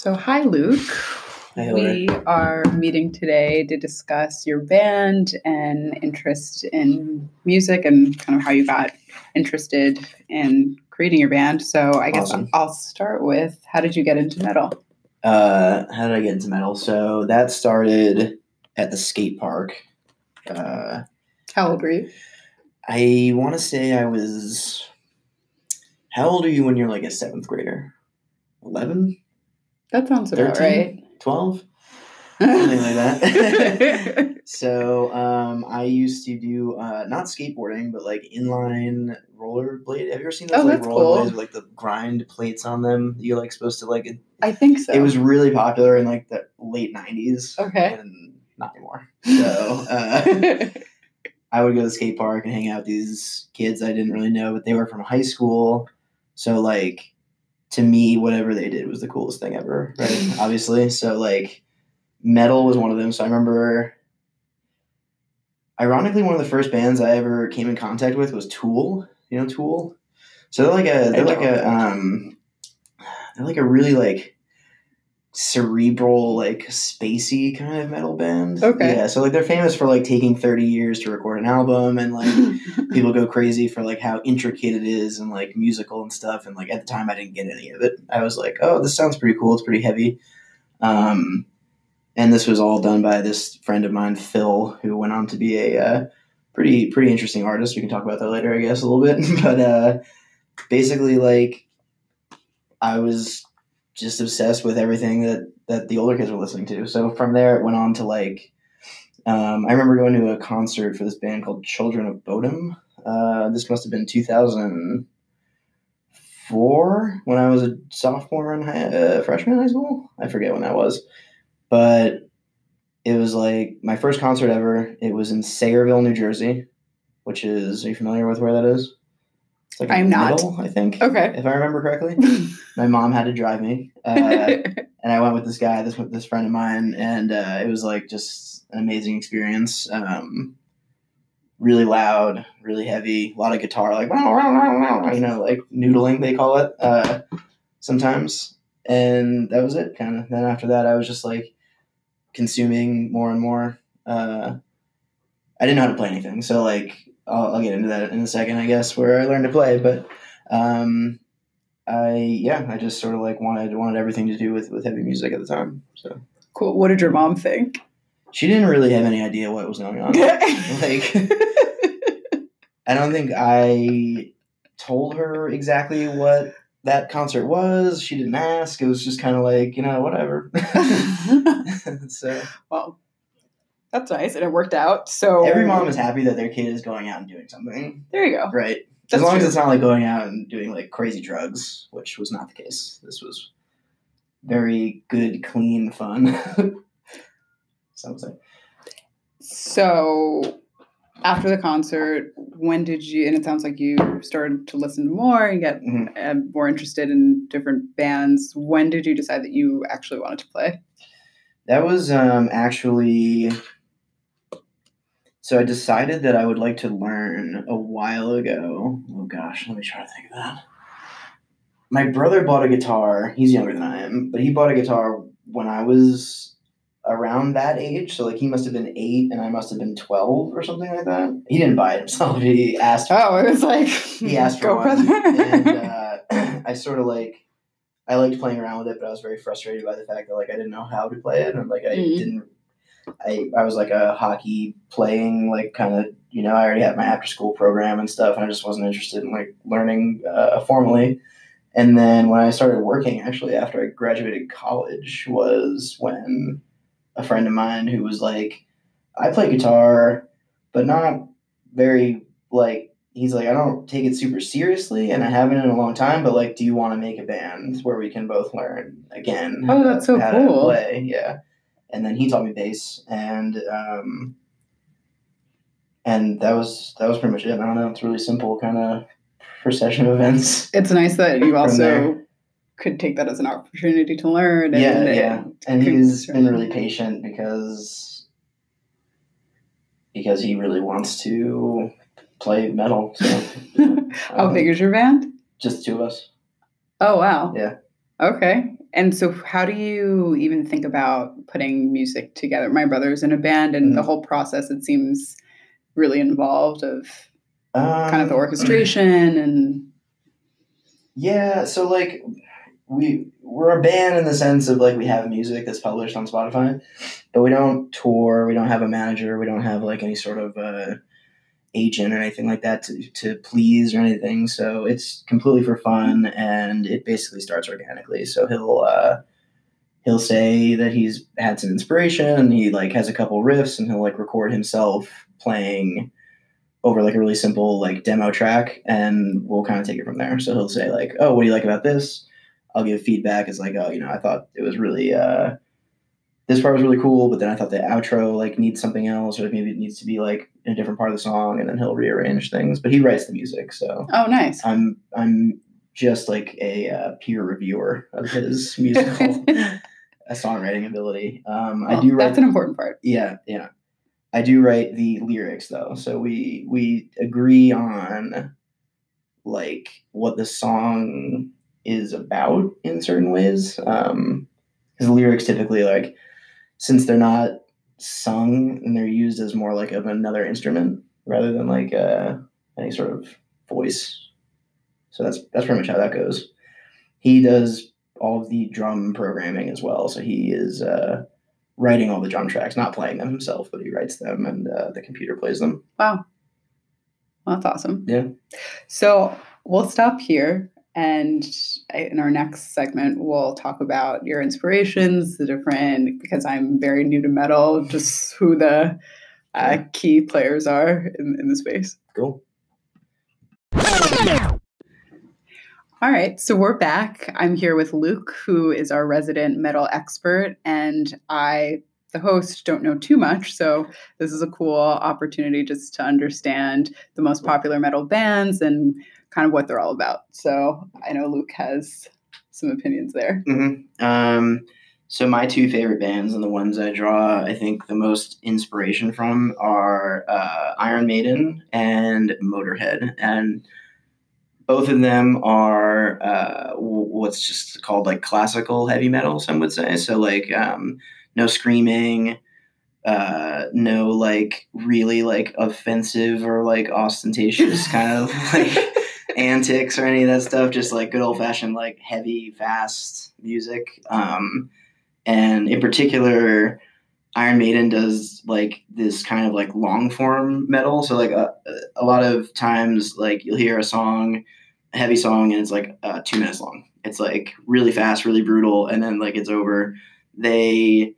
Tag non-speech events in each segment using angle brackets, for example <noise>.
So, hi, Luke. Hi, We are meeting today to discuss your band and interest in music and kind of how you got interested in creating your band. So, I guess Awesome. I'll start with how did you get into metal? Uh, how did I get into metal? So that started at the skate park. Uh, How old were you? I want to say I was. How old are you when you're like a seventh grader? 11? That sounds about 13? 12? <laughs> Something like that. <laughs> So um, I used to do uh, not skateboarding, but like inline rollerblade. Have you ever seen those Oh, like rollerblades cool. with like the grind plates on them? You're like supposed to like. It, I think so. it was really popular in like the late '90s. Okay. And not anymore. So uh, <laughs> I would go to the skate park and hang out with these kids I didn't really know, but they were from high school. So like to me, whatever they did was the coolest thing ever, right? <laughs> Obviously. So like metal was one of them. So I remember ironically one of the first bands I ever came in contact with was Tool. You know Tool? So they're like a they're like a um they're like a really like cerebral, like spacey kind of metal band. Okay. Yeah. So like they're famous for like taking 30 years to record an album and like <laughs> people go crazy for like how intricate it is and like musical and stuff. And like at the time I didn't get any of it. I was like, oh, this sounds pretty cool. It's pretty heavy. Um and this was all done by this friend of mine, Phil, who went on to be a uh, pretty pretty interesting artist. We can talk about that later, I guess, a little bit. <laughs> but uh, basically, like, I was just obsessed with everything that that the older kids were listening to. So from there, it went on to like, um, I remember going to a concert for this band called Children of Bodom. Uh, this must have been two thousand four when I was a sophomore in high, uh, freshman in high school. I forget when that was but it was like my first concert ever. It was in Sayreville, New Jersey, which is are you familiar with where that is? Like I'm not. middle, I think. Okay. If I remember correctly, <laughs> my mom had to drive me, uh, <laughs> and I went with this guy, this this friend of mine, and uh, it was like just an amazing experience. Um, really loud, really heavy, a lot of guitar, like you know, like noodling they call it uh, sometimes, and that was it. Kind of. Then after that, I was just like consuming more and more. Uh, I didn't know how to play anything, so like I'll, I'll get into that in a second, I guess, where I learned to play. But um, I yeah, I just sort of like wanted wanted everything to do with with heavy music at the time. So cool. What did your mom think? she didn't really have any idea what was going on. <laughs> like I don't think I told her exactly what that concert was. She didn't ask. It was just kind of like you know whatever. <laughs> so well, that's nice, and it worked out. So every mom is happy that their kid is going out and doing something, There you go. right? That's as long true. as it's not like going out and doing like crazy drugs, which was not the case. This was very good, clean fun. <laughs> Would say. So after the concert, when did you? And it sounds like you started to listen more and get Mhm. uh, more interested in different bands. When did you decide that you actually wanted to play? That was um, actually. So I decided that I would like to learn a while ago. Oh gosh, let me try to think of that. My brother bought a guitar. He's younger than I am, but he bought a guitar when I was around that age. So like he must have been eight, and I must have been twelve or something like that. He didn't buy it himself. He asked. <laughs> Oh, it was like he asked for one, and uh, <laughs> <clears throat> I sort of like I liked playing around with it, but I was very frustrated by the fact that like I didn't know how to play it, and like I Mhm. didn't. I I was like a hockey playing like kind of you know I already had my after school program and stuff, and I just wasn't interested in like learning uh, formally. And then when I started working, actually after I graduated college, was when a friend of mine who was like, I play guitar, but not very like he's like, I don't take it super seriously, and I haven't in a long time. But like, do you want to make a band where we can both learn again? Oh, that's so cool. Play, yeah. And then he taught me bass, and um, and that was that was pretty much it. I don't know. It's really simple kind of procession of events. it's nice that <laughs> you also could take that as an opportunity to learn. And, yeah, yeah. And he's been really patient because because he really wants to play metal. So How um, big is your band? Just two of us. Oh wow. Yeah. Okay. And so, how do you even think about putting music together? My brother's in a band, and the Mhm. whole process it seems really involved of kind of the Um, orchestration and Yeah, so like we we're a band in the sense of like we have music that's published on Spotify, but we don't tour. We don't have a manager. We don't have like any sort of uh, agent or anything like that to to please or anything. So it's completely for fun, and it basically starts organically. So he'll uh, he'll say that he's had some inspiration, he like has a couple riffs, and he'll like record himself playing over like a really simple like demo track and we'll kind of take it from there. So he'll say like, "Oh, what do you like about this?" I'll give feedback. It's like, "Oh, you know, I thought it was really uh this part was really cool, but then I thought the outro like needs something else or maybe it needs to be like in a different part of the song and then he'll rearrange things. But he writes the music, so oh, nice. I'm I'm just like a uh, peer reviewer of his <laughs> musical uh, songwriting ability. Um, I do write That's an important part. yeah, yeah. I do write the lyrics though, so we we agree on like what the song is about in certain ways. Um, because the lyrics typically like since they're not sung and they're used as more like of another instrument rather than like uh, any sort of voice. So that's that's pretty much how that goes. He does all of the drum programming as well, so he is uh, writing all the drum tracks, not playing them himself, but he writes them and uh, the computer plays them. Wow. Well, that's awesome. Yeah. So we'll stop here. And in our next segment, we'll talk about your inspirations, the different, because I'm very new to metal, just who the uh, key players are in, in the space. Cool. All right, so we're back. I'm here with Luke, who is our resident metal expert, and I, the host, don't know too much. So this is a cool opportunity just to understand the most popular metal bands and kind of what they're all about. So I know Luke has some opinions there. Mm-hmm. Um, so my two favorite bands and the ones I draw, I think, the most inspiration from are uh, Iron Maiden and Motorhead, and both of them are uh, what's just called like classical heavy metal. Some would say so, like um, no screaming. Uh, no like really like offensive or like ostentatious kind of <laughs> like antics or any of that stuff. Just like good old fashioned, like heavy, fast music. Um, and in particular, Iron Maiden does like this kind of like long form metal. So like a, a lot of times, like you'll hear a song, a heavy song, and it's like uh, two minutes long. It's like really fast, really brutal, and then like it's over. They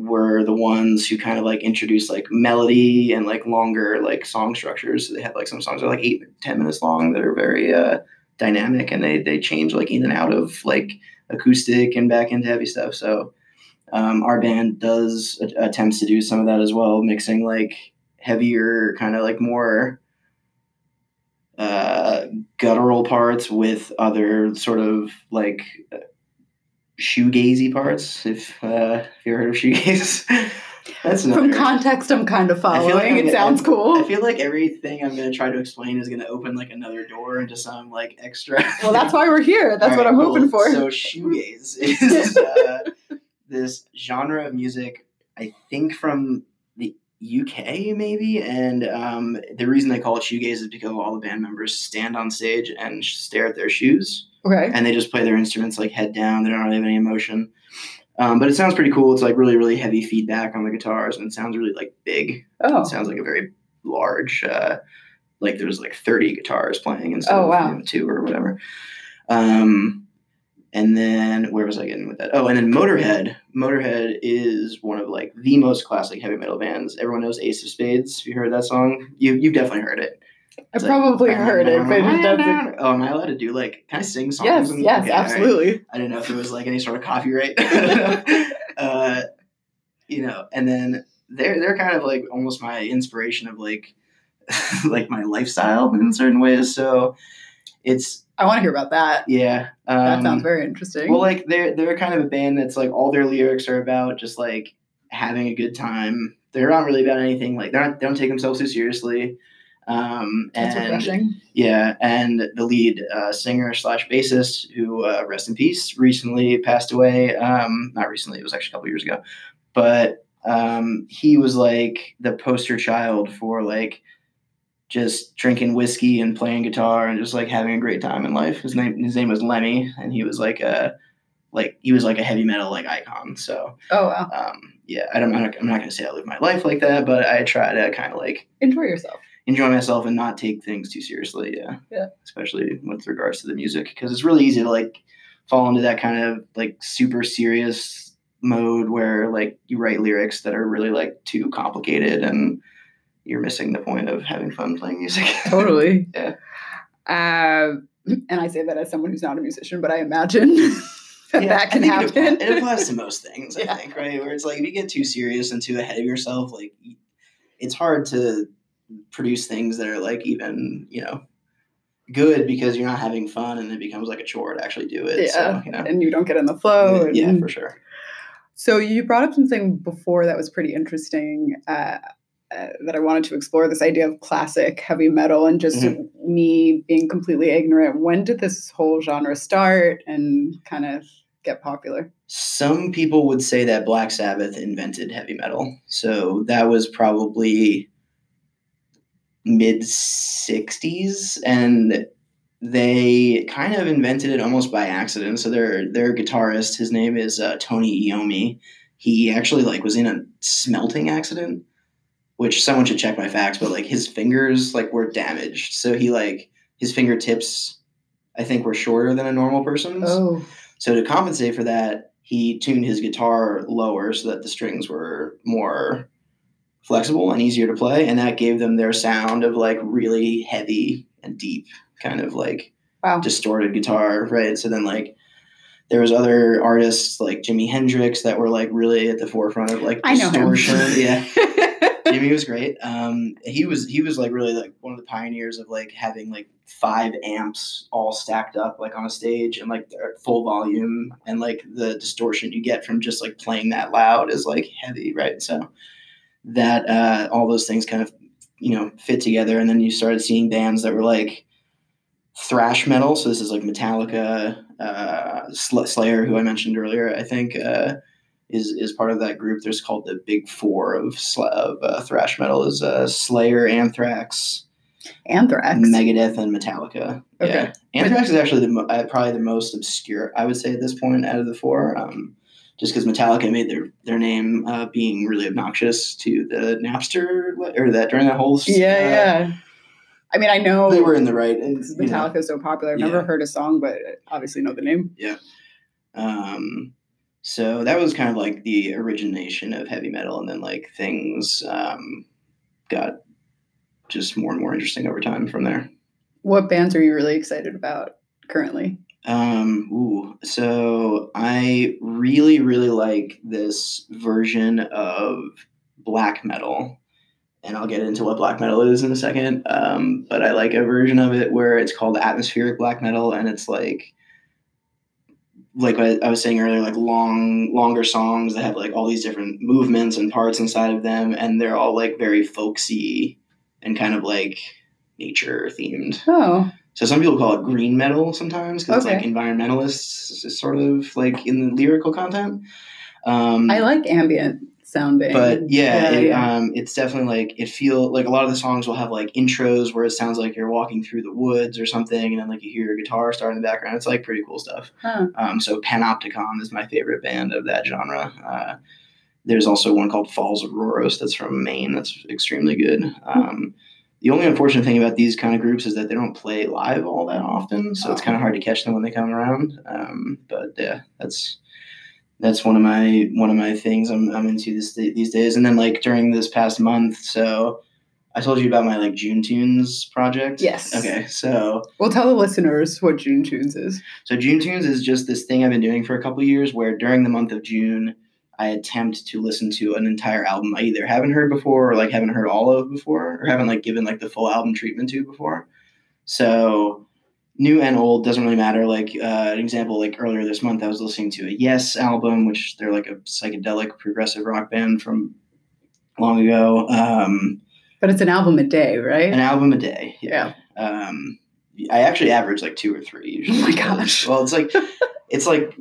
were the ones who kind of like introduced like melody and like longer like song structures. So they have like some songs that are like eight, ten minutes long that are very uh, dynamic, and they they change like in and out of like acoustic and back into heavy stuff. So um, our band does a- attempts to do some of that as well, mixing like heavier, kind of like more uh, guttural parts with other sort of like shoegazy parts. If uh, if you ever heard of shoegaze, <laughs> that's. From context, I'm kind of feel like following. It gonna- sounds cool. I feel like everything I'm going to try to explain is going to open like another door into some like extra. well, that's why we're here. That's All what right, I'm cool. hoping for. So shoegaze is uh, <laughs> this genre of music, I think from UK maybe, and um, the reason they call it shoegaze is because all the band members stand on stage and stare at their shoes, okay. and they just play their instruments like head down. They don't really have any emotion. Um, but it sounds pretty cool. It's like really, really heavy feedback on the guitars, and it sounds really like big. Oh, It sounds like a very large, uh, like there's like 30 guitars playing instead Oh, of wow. know, two or whatever. Um, and then where was I getting with that? Oh, and then Motorhead. Motorhead is one of like the most classic heavy metal bands. Everyone knows Ace of Spades. Have you heard that song? You you've definitely heard it. I It's like- probably heard it, but it doesn't. Oh, am I allowed to do like? Can I sing songs? Yes, and- yes, okay, all right. absolutely. I didn't know if there was like any sort of copyright. <laughs> <laughs> uh, you know, and then they're they're kind of like almost my inspiration of like <laughs> like my lifestyle in certain ways. So it's I want to hear about that. yeah. Um, That sounds very interesting. well, like they're they're kind of a band that's like all their lyrics are about just like having a good time. They're not really about anything like they're not they don't take themselves too seriously. Um, That's and refreshing. yeah, and the lead uh, singer slash bassist, who uh, rest in peace, recently passed away. Um, not recently; it was actually a couple years ago. But um, he was like the poster child for like just drinking whiskey and playing guitar and just like having a great time in life. His name his name was Lemmy, and he was like a like he was like a heavy metal like icon. So Oh wow. um, yeah, I don't, I'm not, I'm not gonna say I live my life like that, but I try to kind of like Enjoy yourself. enjoy myself and not take things too seriously. Yeah. Yeah. Especially with regards to the music, because it's really easy to like fall into that kind of like super serious mode where like you write lyrics that are really like too complicated and you're missing the point of having fun playing music. <laughs> Totally. Yeah. Uh, and I say that as someone who's not a musician, but I imagine <laughs> that Yeah, that can think It applies, happen. it applies to <laughs> most things, I Yeah. think, right? Where it's like if you get too serious and too ahead of yourself, like it's hard to produce things that are like even, you know, good because you're not having fun and it becomes like a chore to actually do it. yeah. So, you know. And you don't get in the flow. yeah, and- for sure. So you brought up something before that was pretty interesting uh, uh, that I wanted to explore this idea of classic heavy metal and just Mm-hmm. me being completely ignorant. When did this whole genre start and kind of get popular? Some people would say that Black Sabbath invented heavy metal. So that was probably mid 60s and they kind of invented it almost by accident. So their their guitarist, his name is uh, Tony Iommi. He actually like was in a smelting accident, which someone should check my facts. But like his fingers like were damaged, so he like his fingertips, I think, were shorter than a normal person's. Oh, So to compensate for that, he tuned his guitar lower so that the strings were more flexible and easier to play, and that gave them their sound of like really heavy and deep, kind of like wow. distorted guitar, right? So then like there was other artists like Jimi Hendrix that were like really at the forefront of like I know him. distortion. <laughs> yeah. Jimi was great. Um, he was he was like really like one of the pioneers of like having like five amps all stacked up like on a stage and like full volume and like the distortion you get from just like playing that loud is like heavy, right? So that uh, all those things kind of you know fit together, and then you started seeing bands that were like thrash metal. So this is like Metallica, uh, Sl- Slayer, who I mentioned earlier. I think. Uh, is is part of that group. There's called the Big Four of of uh, thrash metal is uh, Slayer, Anthrax, Anthrax. Megadeth, and Metallica. Okay. Yeah, Anthrax is actually the uh, probably the most obscure I would say at this point out of the four. Um, just because Metallica made their their name uh, being really obnoxious to the Napster or that during that whole yeah, uh, yeah. I mean, I know they were in the right and Metallica is so popular. I've Yeah. never heard a song, but obviously know the name. Yeah. Um, so that was kind of like the origination of heavy metal, and then like things um, got just more and more interesting over time from there. What bands are you really excited about currently? Um, ooh, so I really, really like this version of black metal. And I'll get into what black metal is in a second. Um, but I like a version of it where it's called atmospheric black metal, and it's like, like I I was saying earlier, like long, longer songs that have like all these different movements and parts inside of them, and they're all like very folksy and kind of like nature themed. Oh, So some people call it green metal sometimes because Okay. it's like environmentalists, sort of like in the lyrical content. Um, I like ambient sounding. but yeah, Yeah, it, yeah. Um, it's definitely like it feel like a lot of the songs will have like intros where it sounds like you're walking through the woods or something, and then like you hear your guitar start in the background. It's like pretty cool stuff. Huh. Um, so Panopticon is my favorite band of that genre. Uh, there's also one called Falls of Rauros that's from Maine. That's extremely good. Um, the only unfortunate thing about these kind of groups is that they don't play live all that often, so it's Oh. kind of hard to catch them when they come around. Um, but yeah, that's that's one of my one of my things I'm, I'm into this these days. And then like during this past month, so I told you about my like June Tunes project. Yes. Okay, so Well, tell the listeners what June Tunes is. so June Tunes is just this thing I've been doing for a couple years where during the month of June I attempt to listen to an entire album I either haven't heard before or like haven't heard all of before or haven't like given like the full album treatment to before. So new and old doesn't really matter. Like uh, an example, like earlier this month I was listening to a Yes album, which they're like a psychedelic progressive rock band from long ago. Um, But it's an album a day, right? An album a day. Yeah. Um, I actually average like two or three usually. Oh my gosh. Well, it's like it's like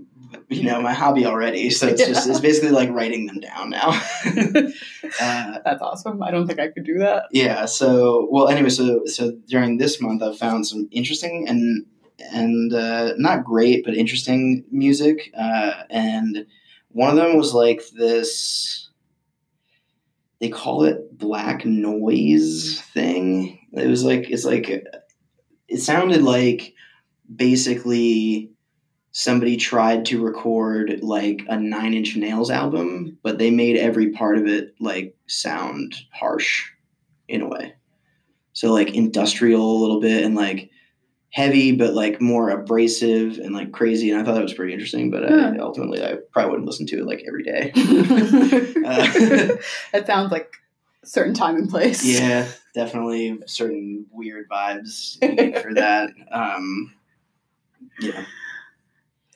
<laughs> you know my hobby already, so it's just it's basically like writing them down now. <laughs> uh, That's awesome. I don't think I could do that. yeah. So well, anyway, so so during this month, I've found some interesting and and uh, not great, but interesting music. Uh, and one of them was like this. They call it black noise thing. It was like it's like it sounded like basically somebody tried to record like a Nine Inch Nails album, but they made every part of it like sound harsh in a way. So like industrial a little bit and like heavy, but like more abrasive and like crazy. And I thought that was pretty interesting, but Yeah. I, ultimately I probably wouldn't listen to it like every day. <laughs> <laughs> <laughs> It sounds like a certain time and place. yeah, definitely certain weird vibes for that. Um, yeah.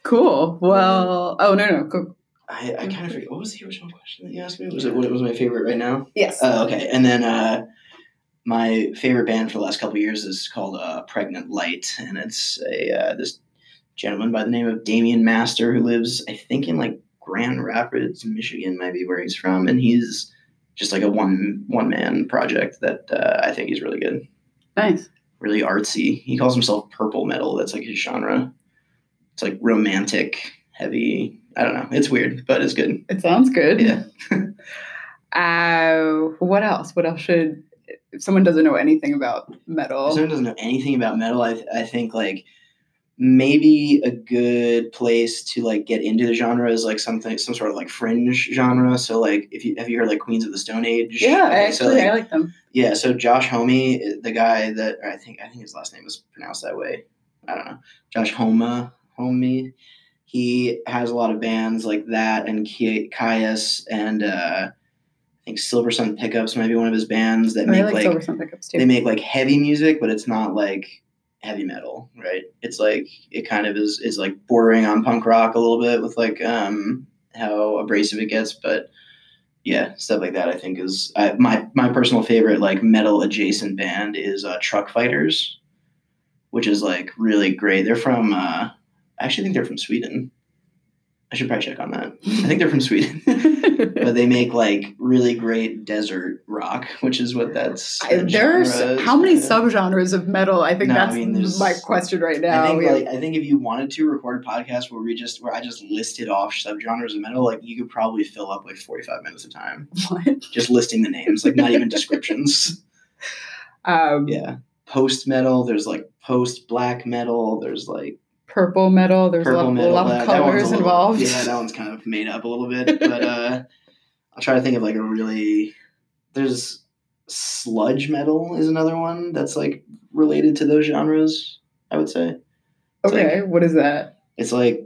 Cool. Well, oh no, no. Go. I, I kind of forget what was the original question that you asked me. Was it what was my favorite right now? Yes. Uh, okay, and then uh, my favorite band for the last couple of years is called uh, Pregnant Light, and it's a uh, this gentleman by the name of Damian Master who lives, I think, in like Grand Rapids, Michigan, might be where he's from, and he's just like a one one man project that uh, I think he's really good, nice. really artsy. He calls himself purple metal. That's like his genre. It's like romantic, heavy. I don't know. It's weird, but it's good. It sounds good. Yeah. <laughs> uh, what else? What else should? If someone doesn't know anything about If metal, someone doesn't know anything about metal, I, I think like maybe a good place to like get into the genre is like something some sort of like fringe genre. So like if you have you heard like Queens of the Stone Age? yeah, Okay, actually, so, like, I like them. yeah. So Josh Homme, the guy that I think I think his last name is pronounced that way. I don't know. Josh Homa Homie. He has a lot of bands like that and Kyuss and uh, I think Silver Sun Pickups might be one of his bands that Oh, make like, like Silver Sun pickups too. they make like heavy music, but it's not like heavy metal, right? It's like it kind of is is like bordering on punk rock a little bit with like um how abrasive it gets, but yeah, stuff like that I think is I, my my personal favorite like metal adjacent band is uh, Truckfighters, which is like really great. They're from uh, I actually think they're from Sweden. I should probably check on that. I think they're from Sweden <laughs> but they make like really great desert rock, which is what that's. I, there's how many yeah. subgenres of metal? I think No, I that's mean, my question right now. I think have- like I think if you wanted to record a podcast where we just where I just listed off subgenres of metal, like you could probably fill up like forty five minutes of time <laughs> what? just listing the names, like not even descriptions. <laughs> Um, Yeah, post metal. There's like post black metal. There's like Purple metal. There's a purple lot, a lot of that a colors little- involved. Yeah, that one's kind of made up a little bit, but uh, <laughs> I'll try to think of like a really. There's sludge metal is another one that's like related to those genres. I would say It's okay, what is that? it's like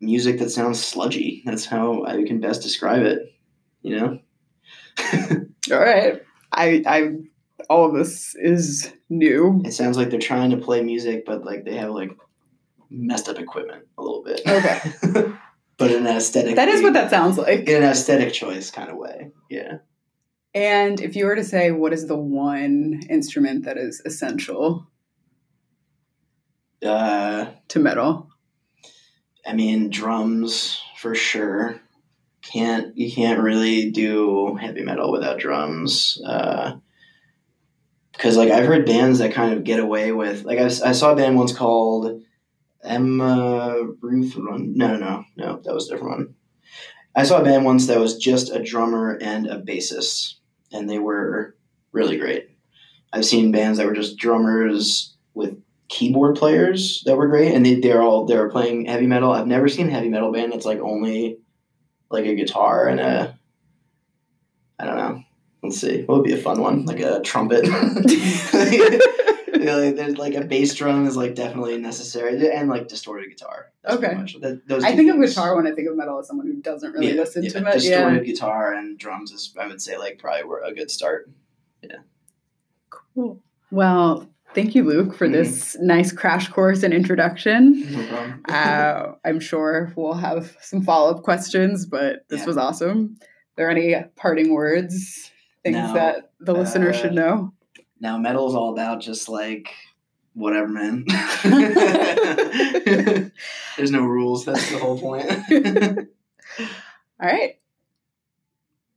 music that sounds sludgy. That's how I can best describe it. You know. <laughs> All right, I, I, all of this is new. It sounds like they're trying to play music, but like they have like messed up equipment a little bit. Okay. <laughs> but in an aesthetic. That is what that sounds like. in an aesthetic choice kind of way. Yeah. And if you were to say, what is the one instrument that is essential Uh, to metal? I mean, drums for sure. Can't you can't really do heavy metal without drums. Because like I've heard bands that kind of get away with like I saw a band once called Emma Ruth Run. No, no, no, that was a different one. I saw a band once that was just a drummer and a bassist, and they were really great. I've seen bands that were just drummers with keyboard players that were great, and they they're all they're playing heavy metal. I've never seen a heavy metal band that's like only like a guitar and a I don't know. Let's see. What would be a fun one? Like a trumpet. Yeah, <laughs> <laughs> like, there's like a bass drum is like definitely necessary, and like distorted guitar. Okay. that- I think of guitar when I think of metal as someone who doesn't really Yeah, listen yeah, to metal. Yeah. Distorted guitar and drums is, I would say, like probably were a good start. Yeah. Cool. Well, thank you, Luke, for Mhm. this nice crash course and introduction. No. Uh, <laughs> I'm sure we'll have some follow up questions, but this Yeah. was awesome. Are there any parting words? Things No, that the listener uh, should know? Now metal is all about just like whatever, man. <laughs> <laughs> There's no rules. That's the whole point. <laughs> All right.